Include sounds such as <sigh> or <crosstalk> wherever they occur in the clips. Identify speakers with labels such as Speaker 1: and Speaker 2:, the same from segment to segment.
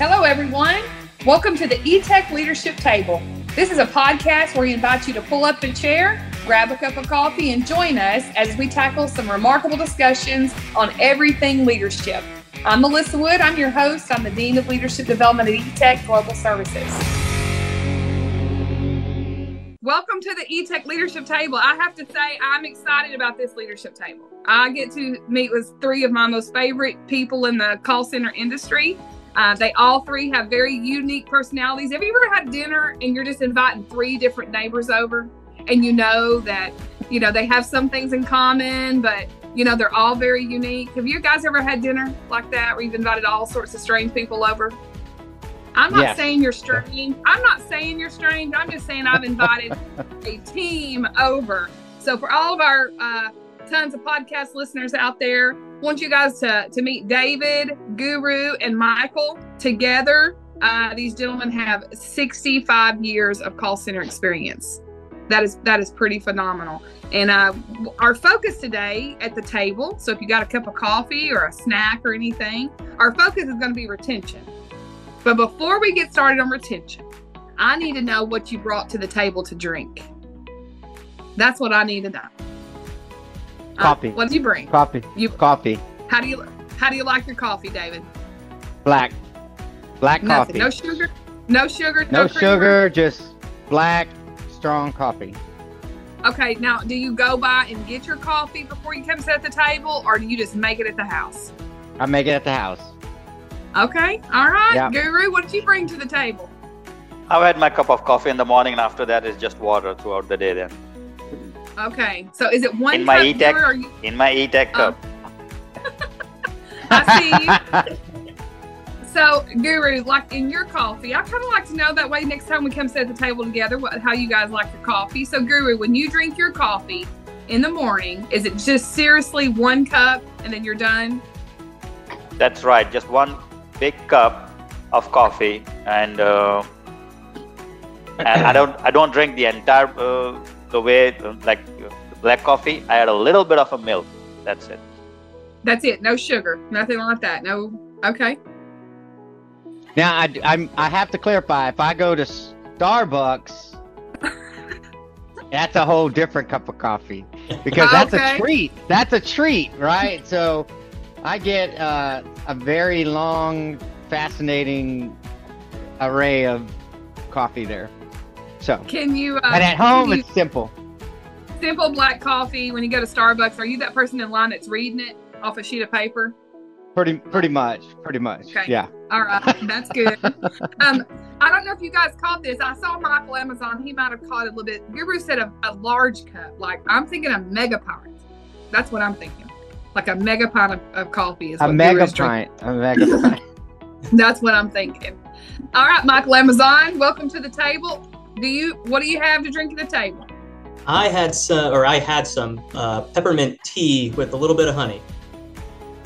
Speaker 1: Hello, everyone. Welcome to the eTech Leadership Table. This is a podcast where we invite you to pull up a chair, grab a cup of coffee, and join us as we tackle some remarkable discussions on everything leadership. I'm Melissa Wood. I'm your host. I'm the Dean of Leadership Development at eTech Global Services. Welcome to the eTech Leadership Table. I have to say, I'm excited about this leadership table. I get to meet with three of my most favorite people in the call center industry. Uh, they all three have very unique personalities. Have you ever had dinner and you're just inviting three different neighbors over and you know that, you know, they have some things in common, but, you know, they're all very unique? Have you guys ever had dinner like that where you've invited all sorts of strange people over? I'm not
Speaker 2: Yes.
Speaker 1: saying you're strange. I'm not saying you're strange. I'm just saying I've invited <laughs> a team over. So for all of our uh, tons of podcast listeners out there, want you guys to to meet David, Guru, and Michael together. Uh, these gentlemen have 65 years of call center experience. That is that is pretty phenomenal. And uh, our focus today at the table. So if you got a cup of coffee or a snack or anything, our focus is going to be retention. But before we get started on retention, I need to know what you brought to the table to drink. That's what I need to know. Uh,
Speaker 2: Coffee.
Speaker 1: what did you bring?
Speaker 2: Coffee.
Speaker 1: You
Speaker 2: Coffee.
Speaker 1: how do you how do you like your coffee, David?
Speaker 2: Black. Black
Speaker 1: Nothing.
Speaker 2: coffee.
Speaker 1: No sugar. No sugar.
Speaker 2: No
Speaker 1: creamer?
Speaker 2: sugar, just black, strong coffee.
Speaker 1: Okay. Now, do you go by and get your coffee before you come sit at the table, or do you just make it at the house?
Speaker 2: I make it at the house.
Speaker 1: Okay. All right.
Speaker 2: Yeah.
Speaker 1: Guru, what did you bring to the table?
Speaker 3: I've had my cup of coffee in the morning, and after that, it's just water throughout the day. Then
Speaker 1: Okay. So is it one
Speaker 3: In my e-tech-
Speaker 1: Guru, or you,
Speaker 3: in my e-tech
Speaker 1: Oh.
Speaker 3: cup, <laughs>
Speaker 1: I see you. <laughs> So, Guru, like in your coffee, I kind of like to know that way next time we come sit at the table together, what, how you guys like your coffee. So, Guru, when you drink your coffee in the morning, is it just seriously one cup and then you're done?
Speaker 3: that's right. Just one big cup of coffee, and uh, and I don't I don't drink the entire uh, the way like black coffee. I add a little bit of a milk. That's it.
Speaker 1: That's it. No sugar, nothing like that. No. Okay.
Speaker 2: now I, I'm I have to clarify. If I go to Starbucks, that's a whole different cup of coffee because that's
Speaker 1: Okay.
Speaker 2: a treat. That's a treat, right? So I get uh, a very long, fascinating array of coffee there. So
Speaker 1: Can you? Uh,
Speaker 2: and at home,
Speaker 1: you-
Speaker 2: it's simple.
Speaker 1: simple black coffee. When you go to Starbucks, are you that person in line that's reading it off a sheet of paper?
Speaker 2: Pretty, pretty much, pretty much.
Speaker 1: Okay.
Speaker 2: Yeah.
Speaker 1: All right, that's good. <laughs> um, I don't know if you guys caught this. I saw Michael Almazan. He might have caught it a little bit. Guru said a, a large cup. Like I'm thinking a mega pint. That's what I'm thinking. Like a mega pint of, of coffee is
Speaker 2: A mega
Speaker 1: Guru's drinking.
Speaker 2: pint. A mega pint. <laughs>
Speaker 1: That's what I'm thinking. All right, Michael Almazan, welcome to the table. Do you what do you have to drink at the table?
Speaker 4: I had some, or I had some uh, peppermint tea with a little bit of honey.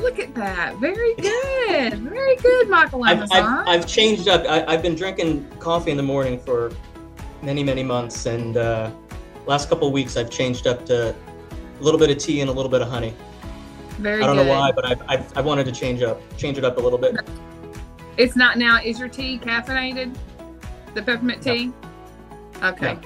Speaker 1: Look at that. Very good. Very good, Michael
Speaker 4: I've, I've, I've changed up. I, I've been drinking coffee in the morning for many, many months, and uh, last couple of weeks I've changed up to a little bit of tea and a little bit of honey.
Speaker 1: Very
Speaker 4: I don't
Speaker 1: good.
Speaker 4: know why, but I've, I've, I wanted to change up, change it up a little bit.
Speaker 1: It's not now. Is your tea caffeinated? The peppermint tea? Okay.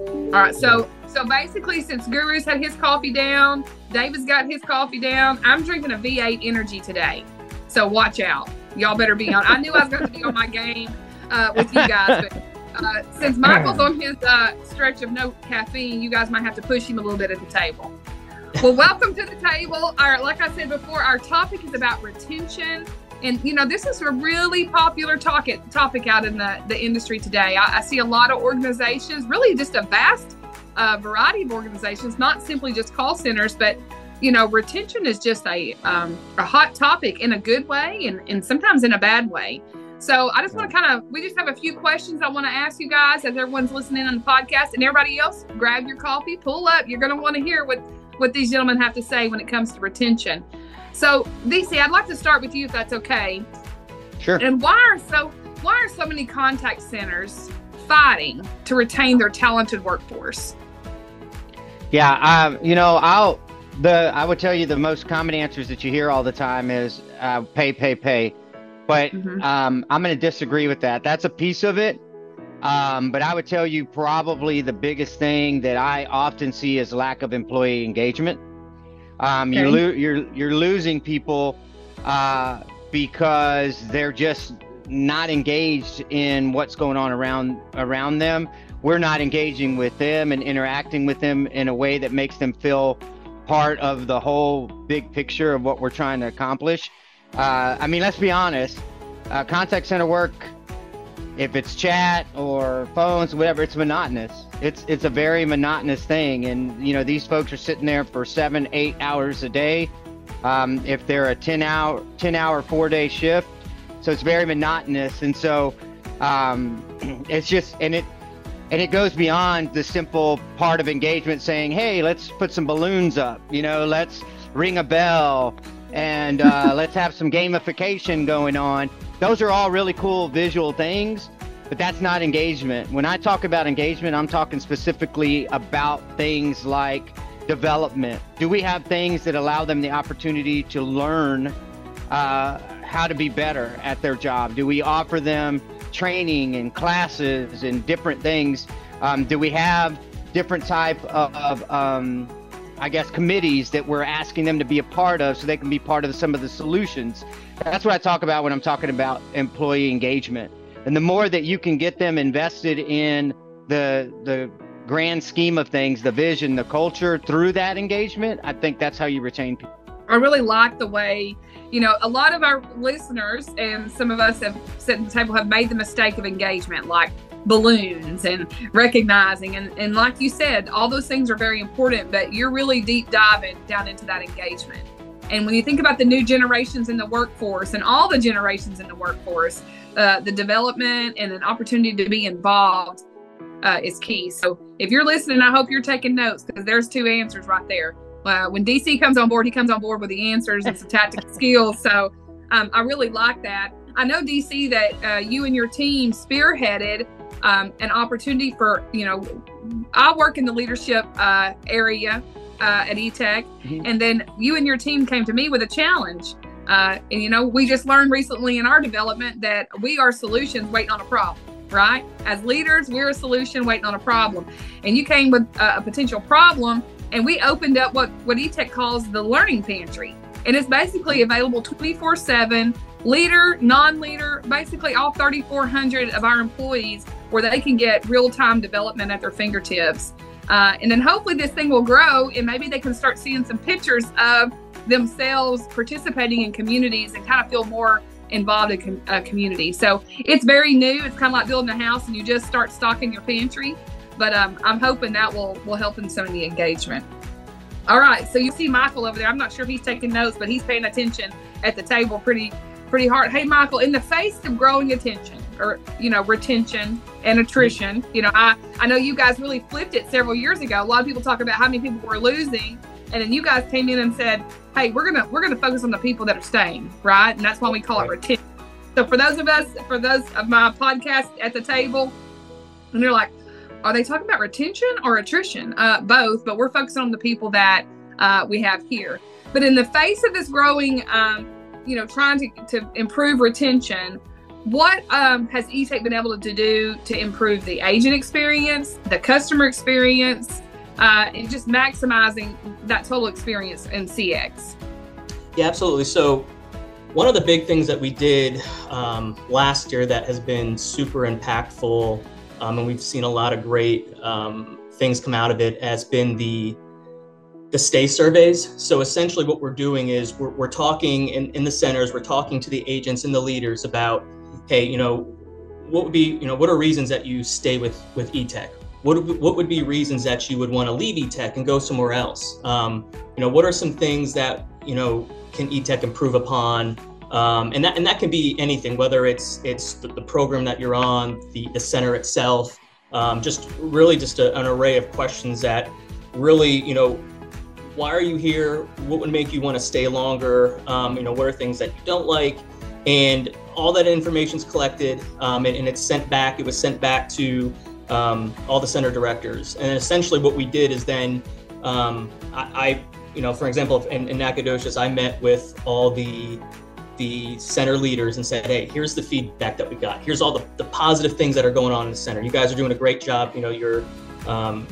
Speaker 1: All right. So so basically since Guru's had his coffee down, David's got his coffee down, I'm drinking a V8 energy today. So watch out. Y'all better be on. I knew I was going to be on my game uh, with you guys, but uh, since Michael's on his uh, stretch of no caffeine, you guys might have to push him a little bit at the table. Well, welcome to the table. Our, like I said before, our topic is about retention. And you know, this is a really popular topic topic out in the, the industry today. I, I see a lot of organizations, really just a vast uh, variety of organizations, not simply just call centers, but you know, retention is just a um, a hot topic in a good way and, and sometimes in a bad way. So I just want to kind of we just have a few questions I want to ask you guys as everyone's listening on the podcast and everybody else grab your coffee, pull up. You're going to want to hear what what these gentlemen have to say when it comes to retention. So, DC, I'd like to start with you if that's okay.
Speaker 2: Sure.
Speaker 1: And why are so why are so many contact centers fighting to retain their talented workforce?
Speaker 2: Yeah, um, you know, I'll the I would tell you the most common answers that you hear all the time is uh, pay, pay, pay. But mm-hmm. um, I'm going to disagree with that. That's a piece of it. Um, but I would tell you probably the biggest thing that I often see is lack of employee engagement. Um, okay. you're, lo- you're, you're losing people uh, because they're just not engaged in what's going on around around them. We're not engaging with them and interacting with them in a way that makes them feel part of the whole big picture of what we're trying to accomplish. Uh, I mean, let's be honest. Uh, contact center work, if it's chat or phones, whatever, it's monotonous. It's it's a very monotonous thing, and you know these folks are sitting there for seven, eight hours a day. Um, if they're a ten hour, ten hour, four day shift, so it's very monotonous, and so um, <clears throat> it's just and it and it goes beyond the simple part of engagement saying, "Hey, let's put some balloons up," you know, let's ring a bell, and uh, <laughs> let's have some gamification going on. Those are all really cool visual things, but that's not engagement. When I talk about engagement, I'm talking specifically about things like development. Do we have things that allow them the opportunity to learn? Uh, how to be better at their job? Do we offer them training and classes and different things? Um, do we have different type of, of um, I guess, committees that we're asking them to be a part of so they can be part of some of the solutions? That's what I talk about when I'm talking about employee engagement. And the more that you can get them invested in the the grand scheme of things, the vision, the culture through that engagement, I think that's how you retain people.
Speaker 1: I really like the way you know, a lot of our listeners and some of us have sat at the table have made the mistake of engagement, like balloons and recognizing. And, and like you said, all those things are very important, but you're really deep diving down into that engagement. And when you think about the new generations in the workforce and all the generations in the workforce, uh, the development and an opportunity to be involved uh, is key. So if you're listening, I hope you're taking notes because there's two answers right there. Uh, when DC comes on board, he comes on board with the answers and some tactical <laughs> skills. So um, I really like that. I know DC that uh, you and your team spearheaded um, an opportunity for you know I work in the leadership uh, area uh, at eTech, mm-hmm. and then you and your team came to me with a challenge. Uh, and you know we just learned recently in our development that we are solutions waiting on a problem right? As leaders, we're a solution waiting on a problem. And you came with a, a potential problem and we opened up what what eTech calls the learning pantry, and it's basically available 24 7 leader, non-leader, basically all 3,400 of our employees, where they can get real-time development at their fingertips. Uh, and then hopefully this thing will grow, and maybe they can start seeing some pictures of themselves participating in communities and kind of feel more involved in com- a community. So it's very new. It's kind of like building a house, and you just start stocking your pantry. But um, I'm hoping that will will help in some of the engagement. All right, so you see Michael over there. I'm not sure if he's taking notes, but he's paying attention at the table pretty pretty hard. Hey, Michael, in the face of growing attention or you know retention and attrition, you know, I I know you guys really flipped it several years ago. A lot of people talk about how many people were losing, and then you guys came in and said, "Hey, we're gonna we're gonna focus on the people that are staying, right?" And that's why we call it retention. So for those of us, for those of my podcast at the table, and they're like, are they talking about retention or attrition? Uh, both, but we're focusing on the people that uh, we have here. But in the face of this growing, um, you know, trying to, to improve retention, what um, has eTech been able to do to improve the agent experience, the customer experience, uh, and just maximizing that total experience in CX?
Speaker 4: Yeah, absolutely. So, one of the big things that we did um, last year that has been super impactful um, and we've seen a lot of great um, things come out of it has been the the stay surveys so essentially what we're doing is we're, we're talking in, in the centers we're talking to the agents and the leaders about hey you know what would be you know what are reasons that you stay with with etech what, what would be reasons that you would want to leave etech and go somewhere else um, you know what are some things that you know can etech improve upon um, and that and that can be anything, whether it's it's the, the program that you're on, the the center itself, um, just really just a, an array of questions that really you know why are you here? What would make you want to stay longer? Um, you know, what are things that you don't like? And all that information is collected um, and, and, it's sent back. It was sent back to um, all the center directors. And essentially, what we did is then um, I, I, you know, for example, in, in Nacogdoches, I met with all the the center leaders and said, hey, here's the feedback that we got. Here's all the, the positive things that are going on in the center. You guys are doing a great job. You know, you're, um,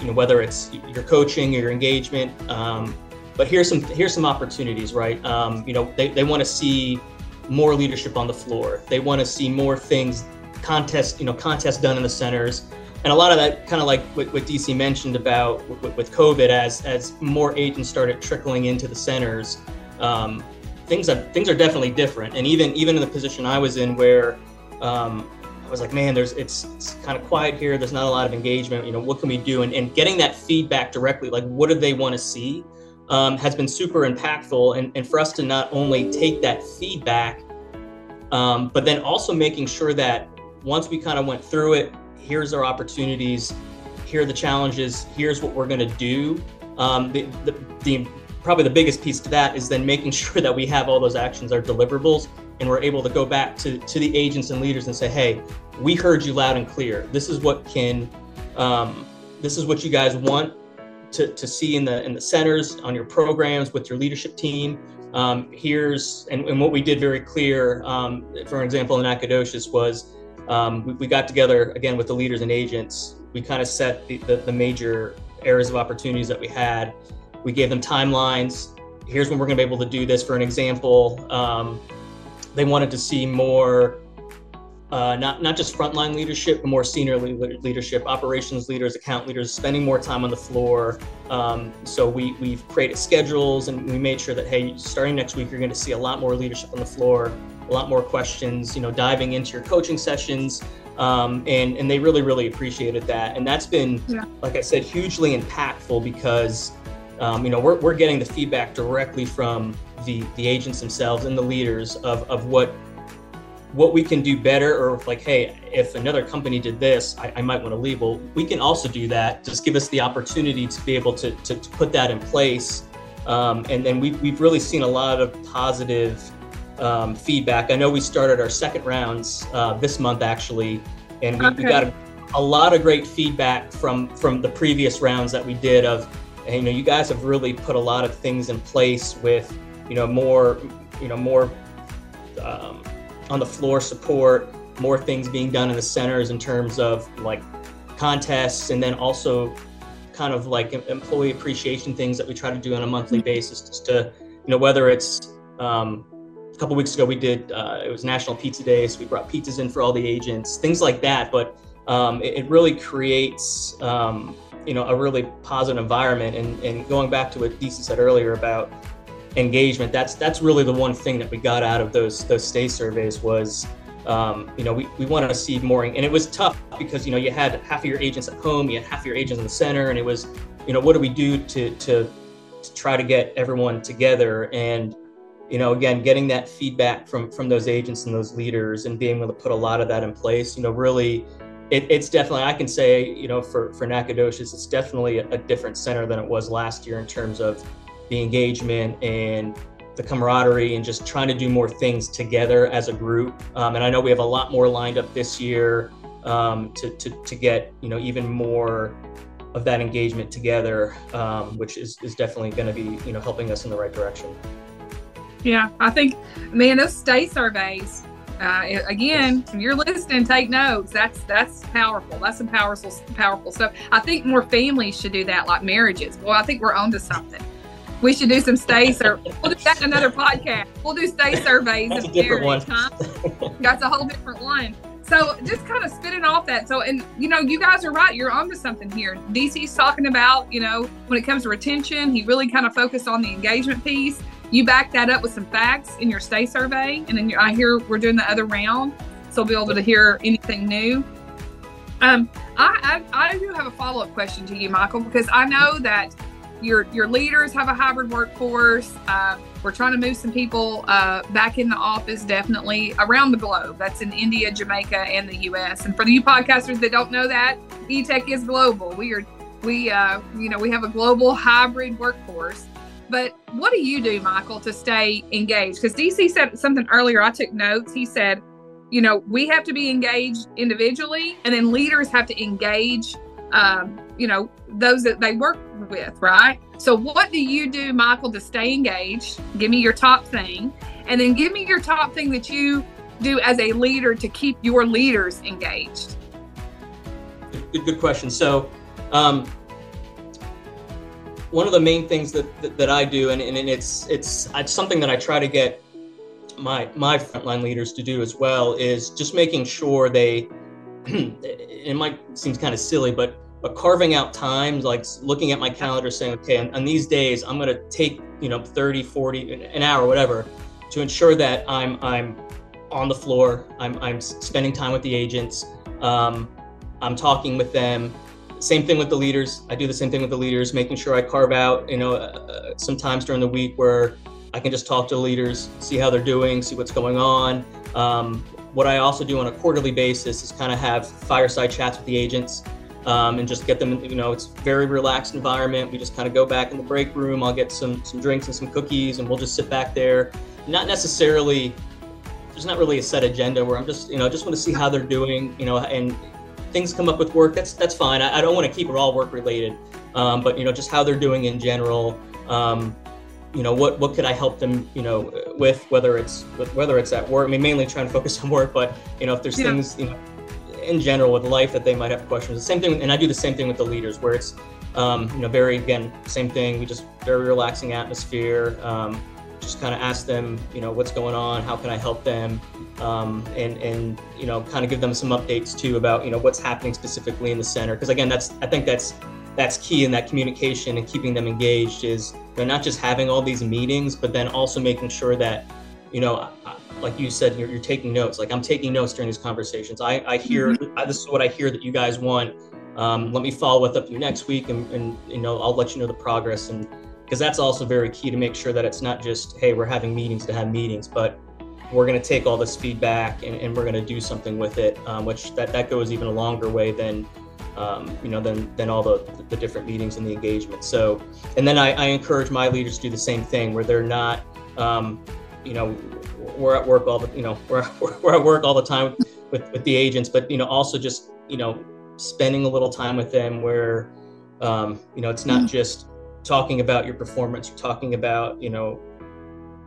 Speaker 4: you know, whether it's your coaching or your engagement. Um, but here's some here's some opportunities, right? Um, you know, they, they want to see more leadership on the floor. They want to see more things, contest, you know, contests done in the centers. And a lot of that, kind of like what, what DC mentioned about with, with, COVID, as as more agents started trickling into the centers, um, things are things are definitely different. And even even in the position I was in, where um, I was like, man, there's it's, it's, kind of quiet here. There's not a lot of engagement. You know, what can we do? And, and getting that feedback directly, like what do they want to see, um, has been super impactful. And, and for us to not only take that feedback, um, but then also making sure that once we kind of went through it, here's our opportunities, here are the challenges, here's what we're going to do. Um, the, the, the probably the biggest piece to that is then making <laughs> sure that we have all those actions our deliverables and we're able to go back to, to the agents and leaders and say hey we heard you loud and clear this is what can um, this is what you guys want to, to see in the in the centers on your programs with your leadership team um, here's and, and what we did very clear um, for example in Nacogdoches was um, we, we, got together again with the leaders and agents we kind of set the, the, the major areas of opportunities that we had we gave them timelines. Here's when we're going to be able to do this. For an example, um, they wanted to see more, uh, not not just frontline leadership, but more senior leadership, operations leaders, account leaders, spending more time on the floor. Um, so we we've created schedules and we made sure that hey, starting next week, you're going to see a lot more leadership on the floor, a lot more questions. You know, diving into your coaching sessions. Um, and and they really really appreciated that and that's been yeah. like i said hugely impactful because um, you know, we're, we're getting the feedback directly from the, the agents themselves and the leaders of, of what what we can do better or like hey if another company did this i, I might want to leave. Well we can also do that. Just give us the opportunity to be able to, to, to put that in place. Um, and then we, we've really seen a lot of positive um, feedback. I know we started our second rounds uh, this month actually and we, okay. we got a, a lot of great feedback from from the previous rounds that we did of you know, you guys have really put a lot of things in place with, you know, more, you know, more um, on the floor support, more things being done in the centers in terms of like contests, and then also kind of like employee appreciation things that we try to do on a monthly basis, just to, you know, whether it's um, a couple weeks ago we did uh, it was National Pizza Day, so we brought pizzas in for all the agents, things like that. But um, it, it, really creates um, you know a really positive environment and and going back to what DC said earlier about engagement that's that's really the one thing that we got out of those those stay surveys was um, you know we, we wanted to see more and it was tough because you know you had half of your agents at home you had half of your agents in the center and it was you know what do we do to to, to try to get everyone together? And you know again getting that feedback from from those agents and those leaders and being able to put a lot of that in place you know really it, it's definitely I can say you know for for Nacogdoches it's definitely a, a, different center than it was last year in terms of the engagement and the camaraderie and just trying to do more things together as a group. Um, and I know we have a lot more lined up this year um, to, to to get you know even more of that engagement together, um, which is is definitely going to be you know helping us in the right direction.
Speaker 1: Yeah, I think, man, those stay surveys uh, again, if you're listening, take notes. That's that's powerful. That's some powerful powerful stuff. I think more families should do that, like marriages. Well, I think we're onto something. We should do some stay surveys. We'll do that in another podcast. We'll do stay surveys
Speaker 4: That's of marriage. Huh?
Speaker 1: That's a whole different one. So just kind of spitting off that. So, and you know, you guys are right. You're onto something here. DC's talking about, you know, when it comes to retention, he really kind of focused on the engagement piece. You back that up with some facts in your stay survey, and then I hear we're doing the other round, so we'll be able to hear anything new. Um, I, I, I do have a follow up question to you, Michael, because I know that your your leaders have a hybrid workforce. Uh, we're trying to move some people uh, back in the office, definitely around the globe. That's in India, Jamaica, and the U.S. And for the you podcasters that don't know that, eTech is global. We are we uh, you know we have a global hybrid workforce. But what do you do, Michael, to stay engaged? Because DC said something earlier. I took notes. He said, you know, we have to be engaged individually, and then leaders have to engage, um, you know, those that they work with, right? So, what do you do, Michael, to stay engaged? Give me your top thing. And then give me your top thing that you do as a leader to keep your leaders engaged.
Speaker 4: Good, good question. So, um, one of the main things that, that, that I do, and, and it's, it's it's something that I try to get my my frontline leaders to do as well, is just making sure they. <clears throat> it might seems kind of silly, but but carving out times, like looking at my calendar, saying, okay, on, on these days, I'm going to take you know 30, 40, an hour, whatever, to ensure that I'm I'm on the floor, I'm I'm spending time with the agents, um, I'm talking with them same thing with the leaders. I do the same thing with the leaders, making sure I carve out, you know, uh, uh, sometimes during the week where I can just talk to leaders, see how they're doing, see what's going on. Um, what I also do on a quarterly basis is kind of have fireside chats with the agents um, and just get them, you know, it's very relaxed environment. We just kind of go back in the break room. I'll get some some drinks and some cookies, and we'll just sit back there. Not necessarily, there's not really a set agenda where I'm just, you know, just want to see how they're doing, you know, and things come up with work, that's that's fine. I, I don't want to keep it all work related, um, but you know, just how they're doing in general. Um, you know, what what could I help them, you know, with whether it's whether it's at work. I mean, mainly trying to focus <laughs> on work, but you know, if there's yeah. things, you know, in general with life that they might have questions. The same thing, and I do the same thing with the leaders, where it's um, you know, very again, same thing. We just very relaxing atmosphere. Um, just kind of ask them, you know, what's going on, how can I help them, um, and and you know, kind of give them some updates too about you know what's happening specifically in the center. Because again, that's I think that's that's key in that communication and keeping them engaged is you know, not just having all these meetings, but then also making sure that you know, like you said, you're, you're taking notes. Like I'm taking notes during these conversations. I, I hear mm-hmm. I, this is what I hear that you guys want. Um, let me follow up with up you next week, and, and you know I'll let you know the progress and because that's also very key to make sure that it's not just hey we're having meetings to have meetings but we're going to take all this feedback and, and we're going to do something with it um, which that, that goes even a longer way than um, you know than, than all the, the different meetings and the engagement so and then I, I encourage my leaders to do the same thing where they're not um, you know we're at work all the you know <laughs> we're, we're at work all the time with, with the agents but you know also just you know spending a little time with them where um, you know it's not mm-hmm. just talking about your performance, you're talking about, you know,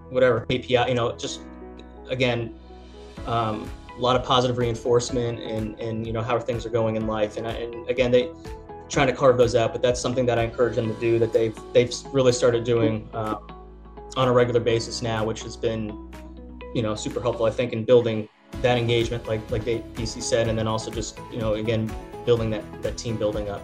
Speaker 4: whatever KPI, you know, just again, um, a lot of positive reinforcement and, and, you know, how things are going in life. And, and again, they trying to carve those out, but that's something that I encourage them to do that they've, they've really started doing uh, on a regular basis now, which has been, you know, super helpful, I think, in building that engagement, like, like DC said, and then also just, you know, again, building that, that team building up.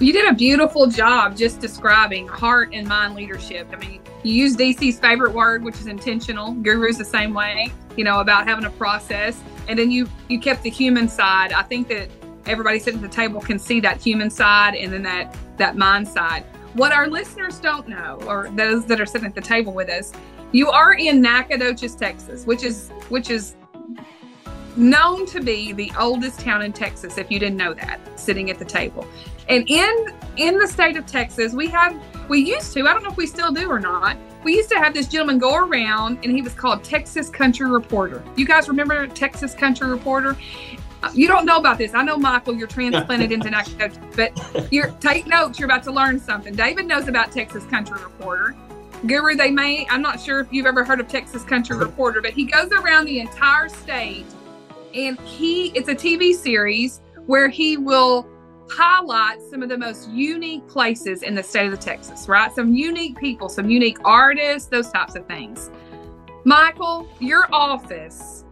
Speaker 1: You did a beautiful job just describing heart and mind leadership. I mean, you use DC's favorite word, which is intentional. Guru's the same way, you know, about having a process. And then you you kept the human side. I think that everybody sitting at the table can see that human side and then that that mind side. What our listeners don't know, or those that are sitting at the table with us, you are in Nacogdoches, Texas, which is which is known to be the oldest town in Texas, if you didn't know that, sitting at the table. And in in the state of Texas, we have we used to, I don't know if we still do or not. We used to have this gentleman go around and he was called Texas Country Reporter. You guys remember Texas Country Reporter? You don't know about this. I know, Michael, you're transplanted into Nacogdoches, but you're take notes. You're about to learn something. David knows about Texas Country Reporter. Guru, they may, I'm not sure if you've ever heard of Texas Country <laughs> Reporter, but he goes around the entire state and he, it's a TV series where he will highlight some of the most unique places in the state of Texas, right? Some unique people, some unique artists, those types of things. Michael, your office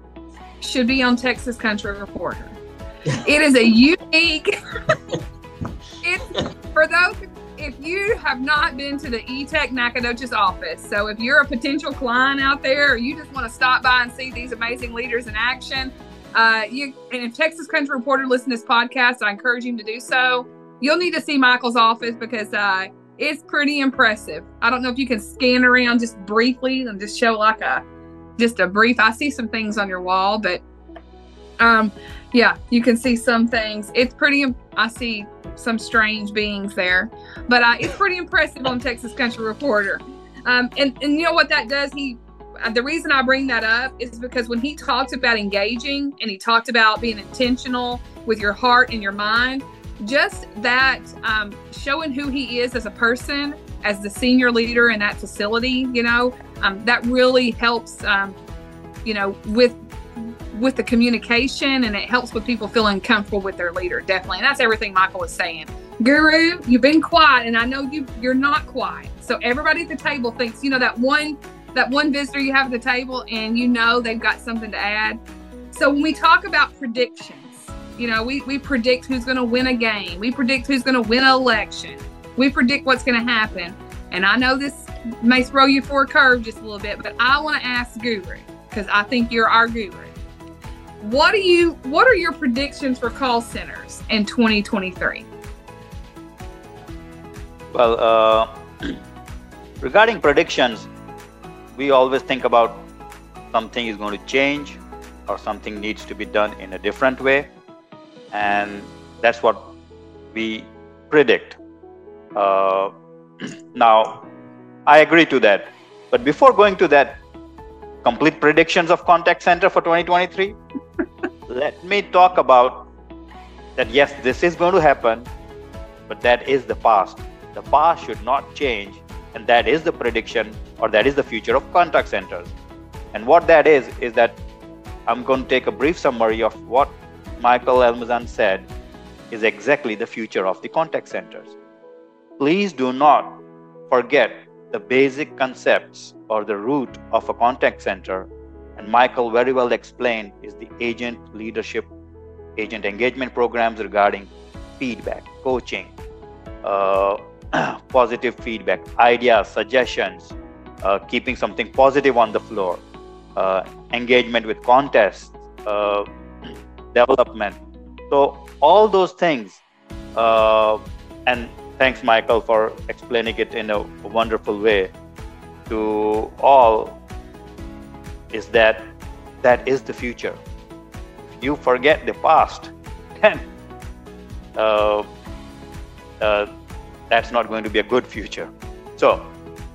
Speaker 1: should be on Texas Country Reporter. <laughs> it is a unique. <laughs> it's for those if you have not been to the eTech Nacogdoches office. So if you're a potential client out there, or you just want to stop by and see these amazing leaders in action, uh, you and if Texas Country Reporter listen to this podcast, I encourage him to do so. You'll need to see Michael's office because uh, it's pretty impressive. I don't know if you can scan around just briefly and just show like a just a brief. I see some things on your wall, but um, yeah, you can see some things. It's pretty. I see some strange beings there, but it's pretty impressive on Texas Country Reporter. Um, and and you know what that does? He uh, the reason I bring that up is because when he talked about engaging and he talked about being intentional with your heart and your mind, just that um, showing who he is as a person, as the senior leader in that facility, you know, Um, that really helps, um, you know, with with the communication and it helps with people feeling comfortable with their leader definitely. And that's everything michael was saying. Guru you've been quiet and i know you you're not quiet. So everybody at the table thinks you know that one that one visitor you have at the table and you know they've got something to add. So when we talk about predictions you know we, we predict who's going to win a game. We predict who's going to win an election. We predict what's going to happen. And i know this may throw you for a curve just a little bit but i want to ask guru because i think you're our guru what do you what are your predictions for call centers in 2023?
Speaker 3: Well, uh, regarding predictions, we always think about something is going to change or something needs to be done in a different way, and that's what we predict. Uh, <clears throat> now, I agree to that, but before going to that, complete predictions of contact center for 2023 <laughs> let me talk about that yes, this is going to happen, but that is the past. The past should not change, and that is the prediction or that is the future of contact centers. And what that is, is that I'm going to take a brief summary of what Michael Almazan said is exactly the future of the contact centers. Please do not forget the basic concepts or the root of a contact center and Michael very well explained is the agent leadership, agent engagement programs regarding feedback, coaching, uh, <clears throat> positive feedback, ideas, suggestions, uh, keeping something positive on the floor, uh, engagement with contests, uh, <clears throat> development. So all those things, uh, and thanks Michael for explaining it in a wonderful way to all is that that is the future. If you forget the past, <laughs> then uh, uh, that's not going to be a good future. So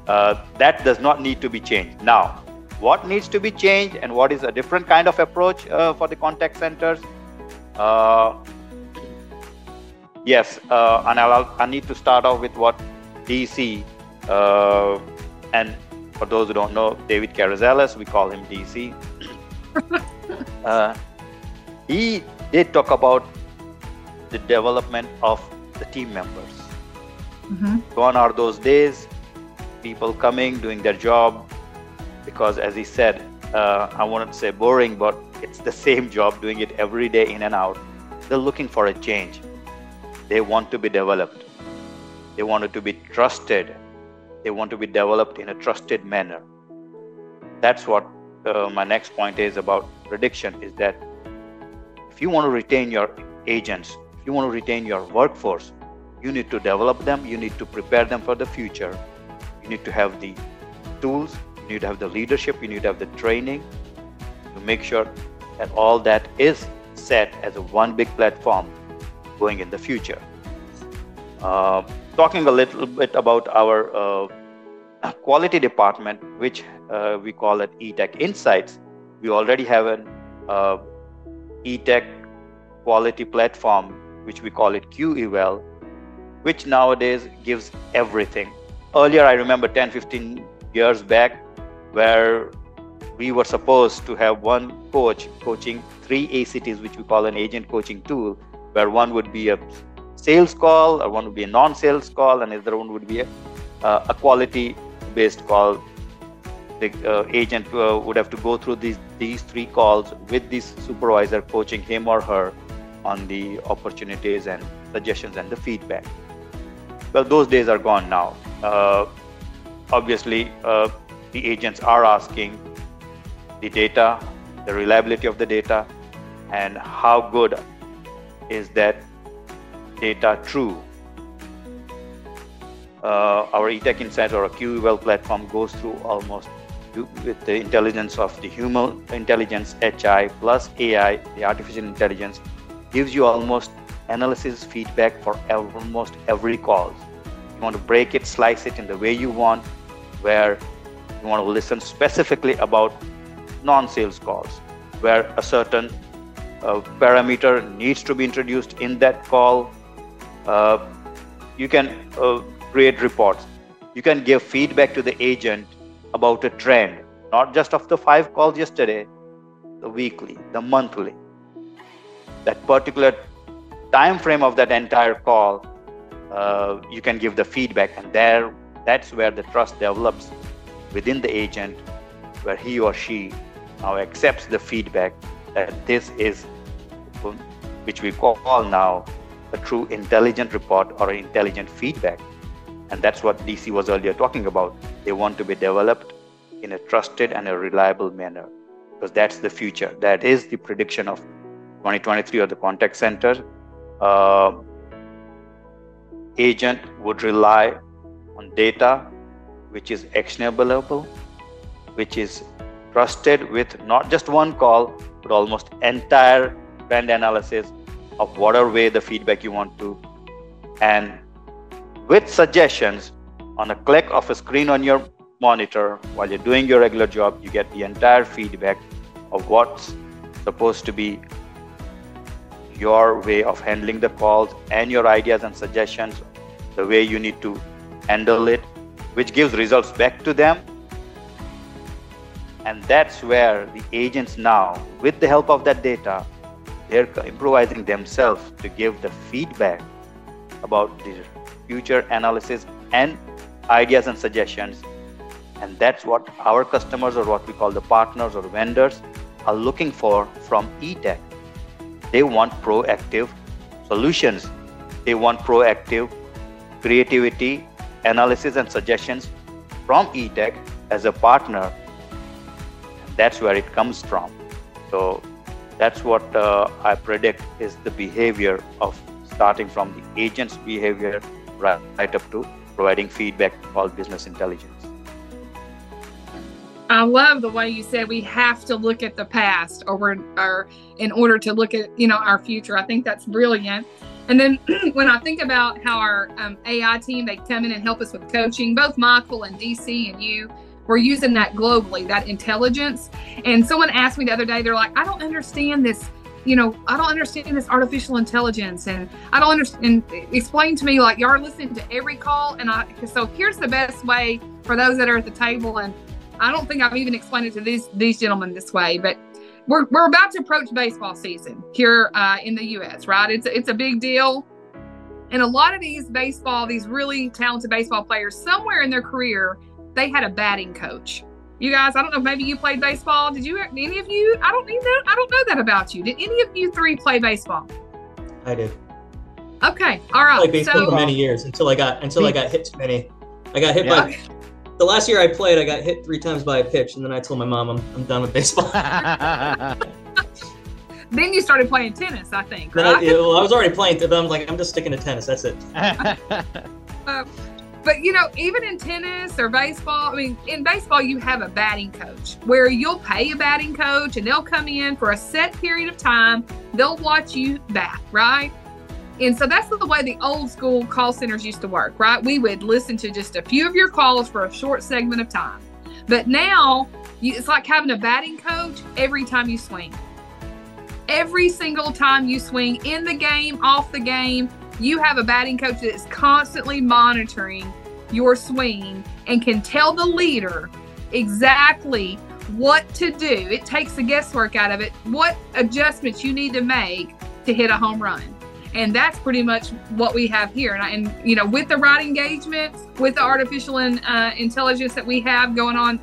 Speaker 3: uh, that does not need to be changed. Now, what needs to be changed and what is a different kind of approach uh, for the contact centers? Uh, yes, uh, and I'll, I need to start off with what DC and for those who don't know, David Carrizales, we call him DC. <laughs> uh, he did talk about the development of the team members. Mm-hmm. Gone are those days, people coming, doing their job, because as he said, uh, I wanted to say boring, but it's the <laughs> same job, doing it every day in and out. They're looking for a change. They want to be developed. They wanted to be trusted they want to be developed in a trusted manner. That's what uh, my next point is about prediction is that if you want to retain your agents, if you want to retain your workforce, you need to develop them, you need to prepare them for the future. You need to have the tools, you need to have the leadership, you need to have the training to make sure that all that is set as a one big platform going in the future. Uh, talking a little bit about our uh, <clears throat> quality department, which uh, we call it eTech Insights, we already have an uh, eTech quality platform, which we call it QEval, which nowadays gives everything. Earlier, I remember 10, 15 years back, where we were supposed to have one coach coaching three ACTs, which we call an agent coaching tool, where one would be a sales call, or one would be a non-sales call, and the other one would be a, uh, a quality-based call. The uh, agent uh, would have to go through these these three calls with this supervisor coaching him or her on the opportunities and suggestions and the feedback. Well, those days are gone now. Uh, obviously, uh, the agents are asking the data, the reliability of the data, and how good is that data true. Uh, our eTech Insight or a QEval platform goes through almost with the intelligence of the human intelligence HI plus AI, the artificial intelligence, gives you almost analysis feedback for almost every call. You want to break it, slice it in the way you want, where you want to listen specifically about non-sales calls, where a certain uh, parameter needs to be introduced in that call uh, you can uh, create reports. You can give feedback to the agent about a trend, not just of the five calls yesterday, the weekly, the monthly. That particular time frame of that entire call, uh, you can give the feedback, and there, that's where the trust develops within the agent, where he or she now accepts the feedback that this is, which we call now a true intelligent report or intelligent feedback. And that's what DC was earlier talking about. They want to be developed in a trusted and a reliable manner because that's the future. That is the prediction of 2023 or the contact center. Uh, agent would rely on data which is actionable, which is trusted with not just one call, but almost entire trend analysis of whatever way the feedback you want to. And with suggestions on a click of a screen on your monitor while you're doing your regular job, you get the entire feedback of what's supposed to be your way of handling the calls and your ideas and suggestions, the way you need to handle it, which gives results back to them. And that's where the agents now, with the help of that data, they're improvising themselves to give the feedback about the future analysis and ideas and suggestions. And that's what our customers, or what we call the partners or vendors, are looking for from eTech. They want proactive solutions, they want proactive creativity, analysis, and suggestions from eTech as a partner. That's where it comes from. So that's what uh, I predict is the behavior of starting from the agent's behavior right, right up to providing feedback called business intelligence.
Speaker 1: I love the way you said we have to look at the past or, or in order to look at you know our future. I think that's brilliant. And then <clears throat> when I think about how our um, AI team they come in and help us with coaching, both Michael and DC and you, we're using that globally, that intelligence. And someone asked me the other day, they're like, I don't understand this you know, I don't understand this artificial intelligence and I don't understand. Explain to me, like, y'all are listening to every call. And I, so here's the best way for those that are at the table. And I don't think I've even explained it to these, these gentlemen this way, but we're, we're about to approach baseball season here uh, in the U.S., right? It's, it's a big deal. And a lot of these baseball, these really talented baseball players, somewhere in their career, they had a batting coach you guys, I don't know, maybe you played baseball. Did you, any of you? I don't know, I don't know that about you. Did any of you three play baseball?
Speaker 4: I did.
Speaker 1: Okay, all right.
Speaker 4: I played baseball so, for many years until I got until I got hit too many. I got hit yeah. by the last year I played. I got hit three times by a pitch, and then I told my mom I'm, I'm done with baseball. <laughs> <laughs>
Speaker 1: then you started playing tennis, I think.
Speaker 4: Right? I, well, I was already playing, but I'm like, I'm just sticking to tennis. That's it.
Speaker 1: uh, <laughs> but you know, even in tennis or baseball, I mean, in baseball, you have a batting coach where you'll pay a batting coach and they'll come in for a set period of time. They'll watch you bat, right? And so that's the way the old school call centers used to work, right? We would listen to just a few of your calls for a short segment of time. But now it's like having a batting coach every time you swing. Every single time you swing in the game, off the game, you have a batting coach that is constantly monitoring your swing and can tell the leader exactly what to do. It takes the guesswork out of it, what adjustments you need to make to hit a home run. And that's pretty much what we have here. And, I, and you know, with the right engagement, with the artificial in, uh, intelligence that we have going on,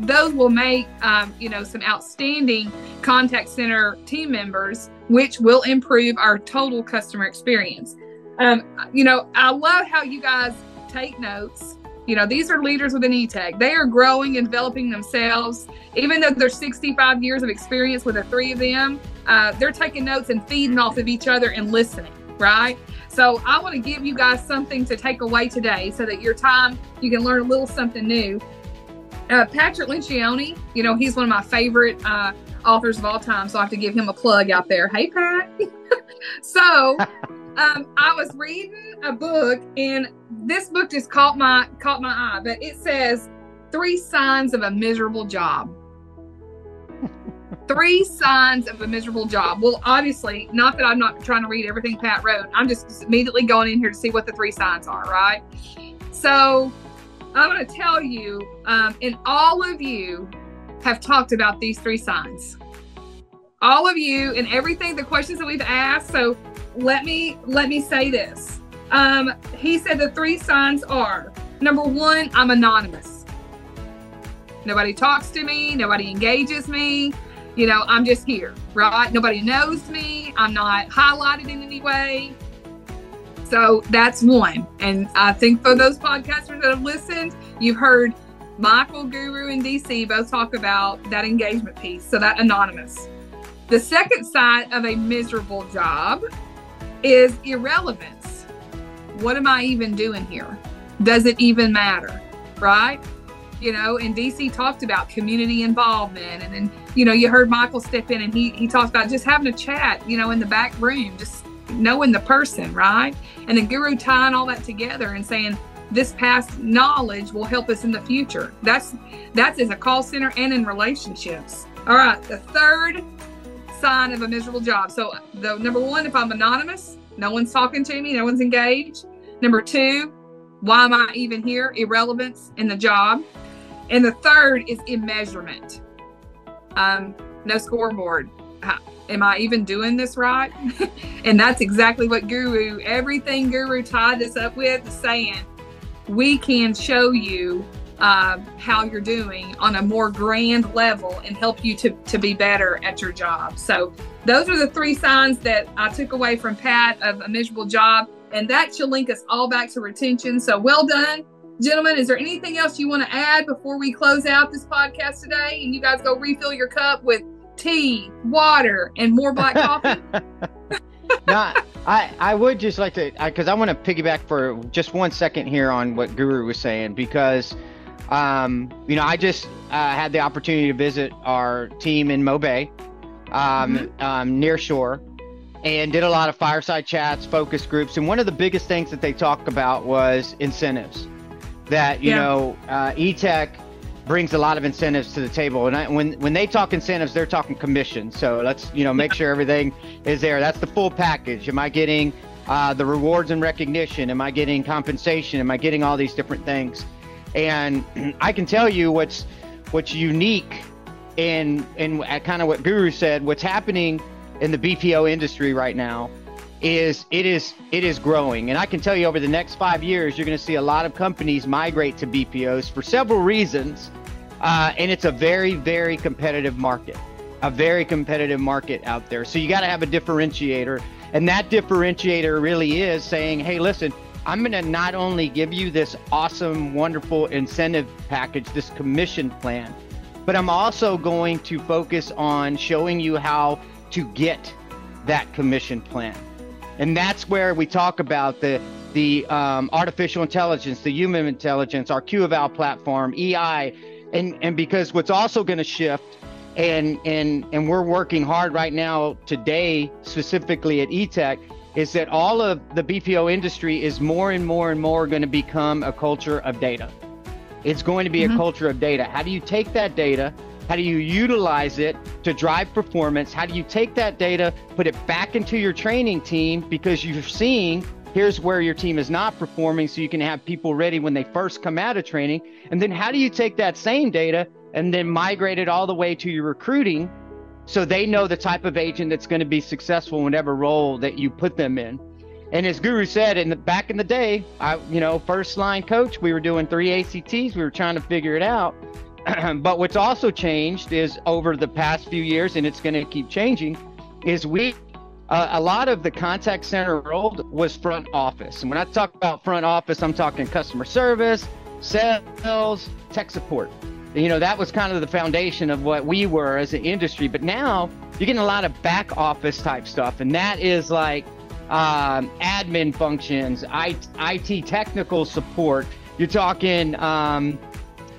Speaker 1: those will make um, you know some outstanding contact center team members, which will improve our total customer experience. Um, you know, I love how you guys take notes. You know, these are leaders within eTech. They are growing and developing themselves. Even though there's 65 years of experience with the three of them, uh, they're taking notes and feeding off of each other and listening, right? So I want to give you guys something to take away today so that your time, you can learn a little something new. Uh, Patrick Lencioni, you know, he's one of my favorite uh, authors of all time. So I have to give him a plug out there. Hey, Pat. <laughs> so um, I was reading a book, and this book just caught my caught my eye. But it says three signs of a miserable job. <laughs> three signs of a miserable job. Well, obviously, not that I'm not trying to read everything Pat wrote. I'm just immediately going in here to see what the three signs are. Right. So I'm going to tell you, um, and all of you have talked about these three signs. All of you and everything, the questions that we've asked. So let me let me say this. Um, he said the three signs are number one, I'm anonymous. Nobody talks to me, nobody engages me. You know, I'm just here, right? Nobody knows me. I'm not highlighted in any way. So that's one. And I think for those podcasters that have listened, you've heard Michael, Guru, and DC both talk about that engagement piece. So that anonymous. The second side of a miserable job is irrelevance. What am I even doing here? Does it even matter? Right? You know, and DC talked about community involvement. And then, you know, you heard Michael step in and he, he talked about just having a chat, you know, in the back room, just knowing the person, right? And then Guru tying all that together and saying, this past knowledge will help us in the future. That's that's as a call center and in relationships. All right, the third sign of a miserable job. So the number one, if I'm anonymous, no one's talking to me, no one's engaged. Number two, why am I even here? Irrelevance in the job. And the third is immeasurement. Um, no scoreboard. How, am I even doing this right? <laughs> and that's exactly what Guru, everything Guru tied this up with saying, we can show you uh, how you're doing on a more grand level and help you to, to be better at your job. So those are the three signs that I took away from Pat of a miserable job. And that should link us all back to retention. So well done. Gentlemen, is there anything else you want to add before we close out this podcast today and you guys go refill your cup with tea, water, and more black <laughs> coffee? <laughs>
Speaker 2: no, I, I would just like to, because I, I want to piggyback for just one second here on what Guru was saying, because, um, you know, I just uh, had the opportunity to visit our team in Mobay, um, mm-hmm. um, near shore, and did a lot of fireside chats, focus groups. And one of the biggest things that they talked about was incentives. That, you yeah. know, uh, E-Tech brings a lot of incentives to the table. And I, when when they talk incentives, they're talking commission. So let's you know make sure everything is there. That's the full package. Am I getting uh, the rewards and recognition? Am I getting compensation? Am I getting all these different things? And <clears throat> I can tell you what's what's unique in in kind of what Guru said. What's happening in the BPO industry right now is it is it is growing and i can tell you over the next five years you're going to see a lot of companies migrate to bpos for several reasons uh, and it's a very very competitive market a very competitive market out there so you got to have a differentiator and that differentiator really is saying hey listen i'm going to not only give you this awesome wonderful incentive package this commission plan but i'm also going to focus on showing you how to get that commission plan. And that's where we talk about the the um, artificial intelligence, the human intelligence, our QEval platform, EI, and and because what's also going to shift, and and and we're working hard right now today, specifically at E-Tech, is that all of the BPO industry is more and more and more going to become a culture of data. It's going to be mm-hmm. a culture of data. How do you take that data how do you utilize it to drive performance? How do you take that data, put it back into your training team because you're seeing here's where your team is not performing so you can have people ready when they first come out of training? And then how do you take that same data and then migrate it all the way to your recruiting so they know the type of agent that's going to be successful in whatever role that you put them in? And as Guru said, in the back in the day, I you know, first line coach, we were doing three ACTs, we were trying to figure it out. <clears throat> but what's also changed is over the past few years, and it's going to keep changing, is we uh, a lot of the contact center world was front office. And when I talk about front office, I'm talking customer service, sales, tech support. You know, that was kind of the foundation of what we were as an industry. But now you're getting a lot of back office type stuff, and that is like um, admin functions, IT, technical support. You're talking um,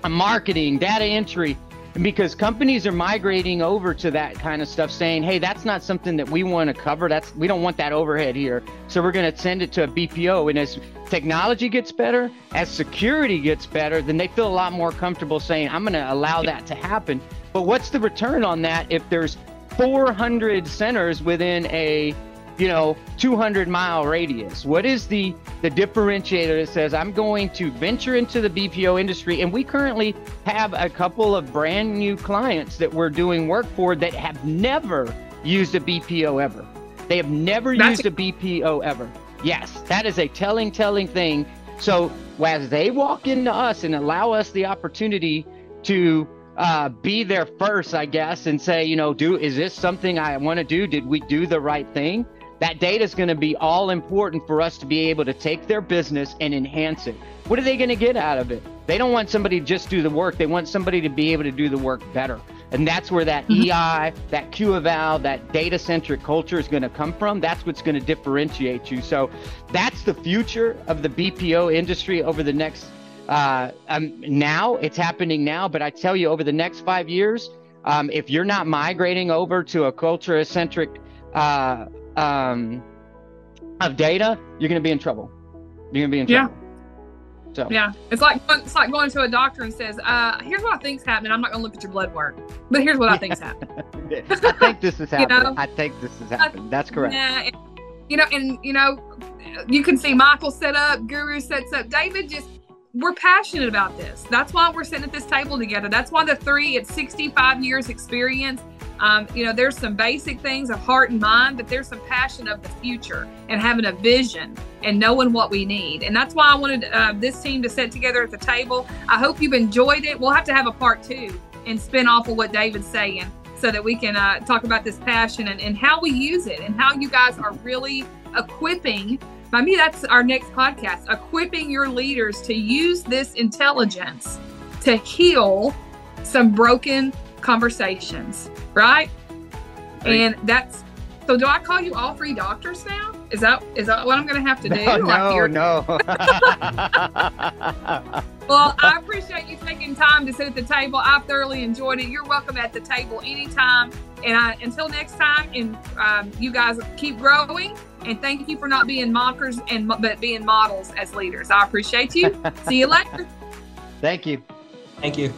Speaker 2: marketing, data entry, because companies are migrating over to that kind of stuff saying hey that's not something that we want to cover. That's we don't want that overhead here. So we're going to send it to a bpo and as technology gets better as security gets better then they feel a lot more comfortable saying i'm going to allow that to happen but what's the return on that if there's 400 centers within a you know 200 mile radius what is the the differentiator that says i'm going to venture into the bpo industry and we currently have a couple of brand new clients that we're doing work for that have never used a bpo ever they have never That's used a bpo ever yes that is a telling telling thing so as they walk into us and allow us the opportunity to uh, be there first, I guess, and say, you know, do is this something I want to do? Did we do the right thing? That data is going to be all important for us to be able to take their business and enhance it. What are they going to get out of it? They don't want somebody to just do the work. They want somebody to be able to do the work better. And that's where that mm-hmm. EI, that QEval, that data centric culture is going to come from. That's what's going to differentiate you. So that's the future of the BPO industry over the next uh, um, now it's happening now, but I tell you, over the next five years, um, if you're not migrating over to a culture centric uh, um, of data, you're going to be in trouble. You're going to be in trouble. Yeah.
Speaker 1: So. Yeah, it's like it's like going to a doctor and says, uh, "Here's what I think's happening. I'm not going to look at your blood work, but here's what I think's happening." <laughs>
Speaker 2: I think this is <laughs> happening. you know? I think this is happening. That's correct.
Speaker 1: Yeah, and, you know, and you know, you can see Michael set up, Guru sets up. David just we're passionate about this. That's why we're sitting at this table together. That's why the three, it's 65 years experience. Um, you know, there's some basic things of heart and mind, but there's some passion of the future and having a vision and knowing what we need. And that's why I wanted uh, this team to sit together at the table. I hope you've enjoyed it. We'll have to have a part two and spin off of what David's saying so that we can uh, talk about this passion and, and how we use it and how you guys are really equipping by me, that's our next podcast equipping your leaders to use this intelligence to heal some broken conversations, right? right. And that's so. Do I call you all three doctors now? Is that is that what I'm going to have to do?
Speaker 2: No, no. no. <laughs> <laughs>
Speaker 1: well, I appreciate you taking time to sit at the table. I've thoroughly enjoyed it. You're welcome at the table anytime. And I, until next time, and um, you guys keep growing and thank you for not being mockers and but being models as leaders. I appreciate you. <laughs> See you later.
Speaker 2: Thank you.
Speaker 4: Thank you.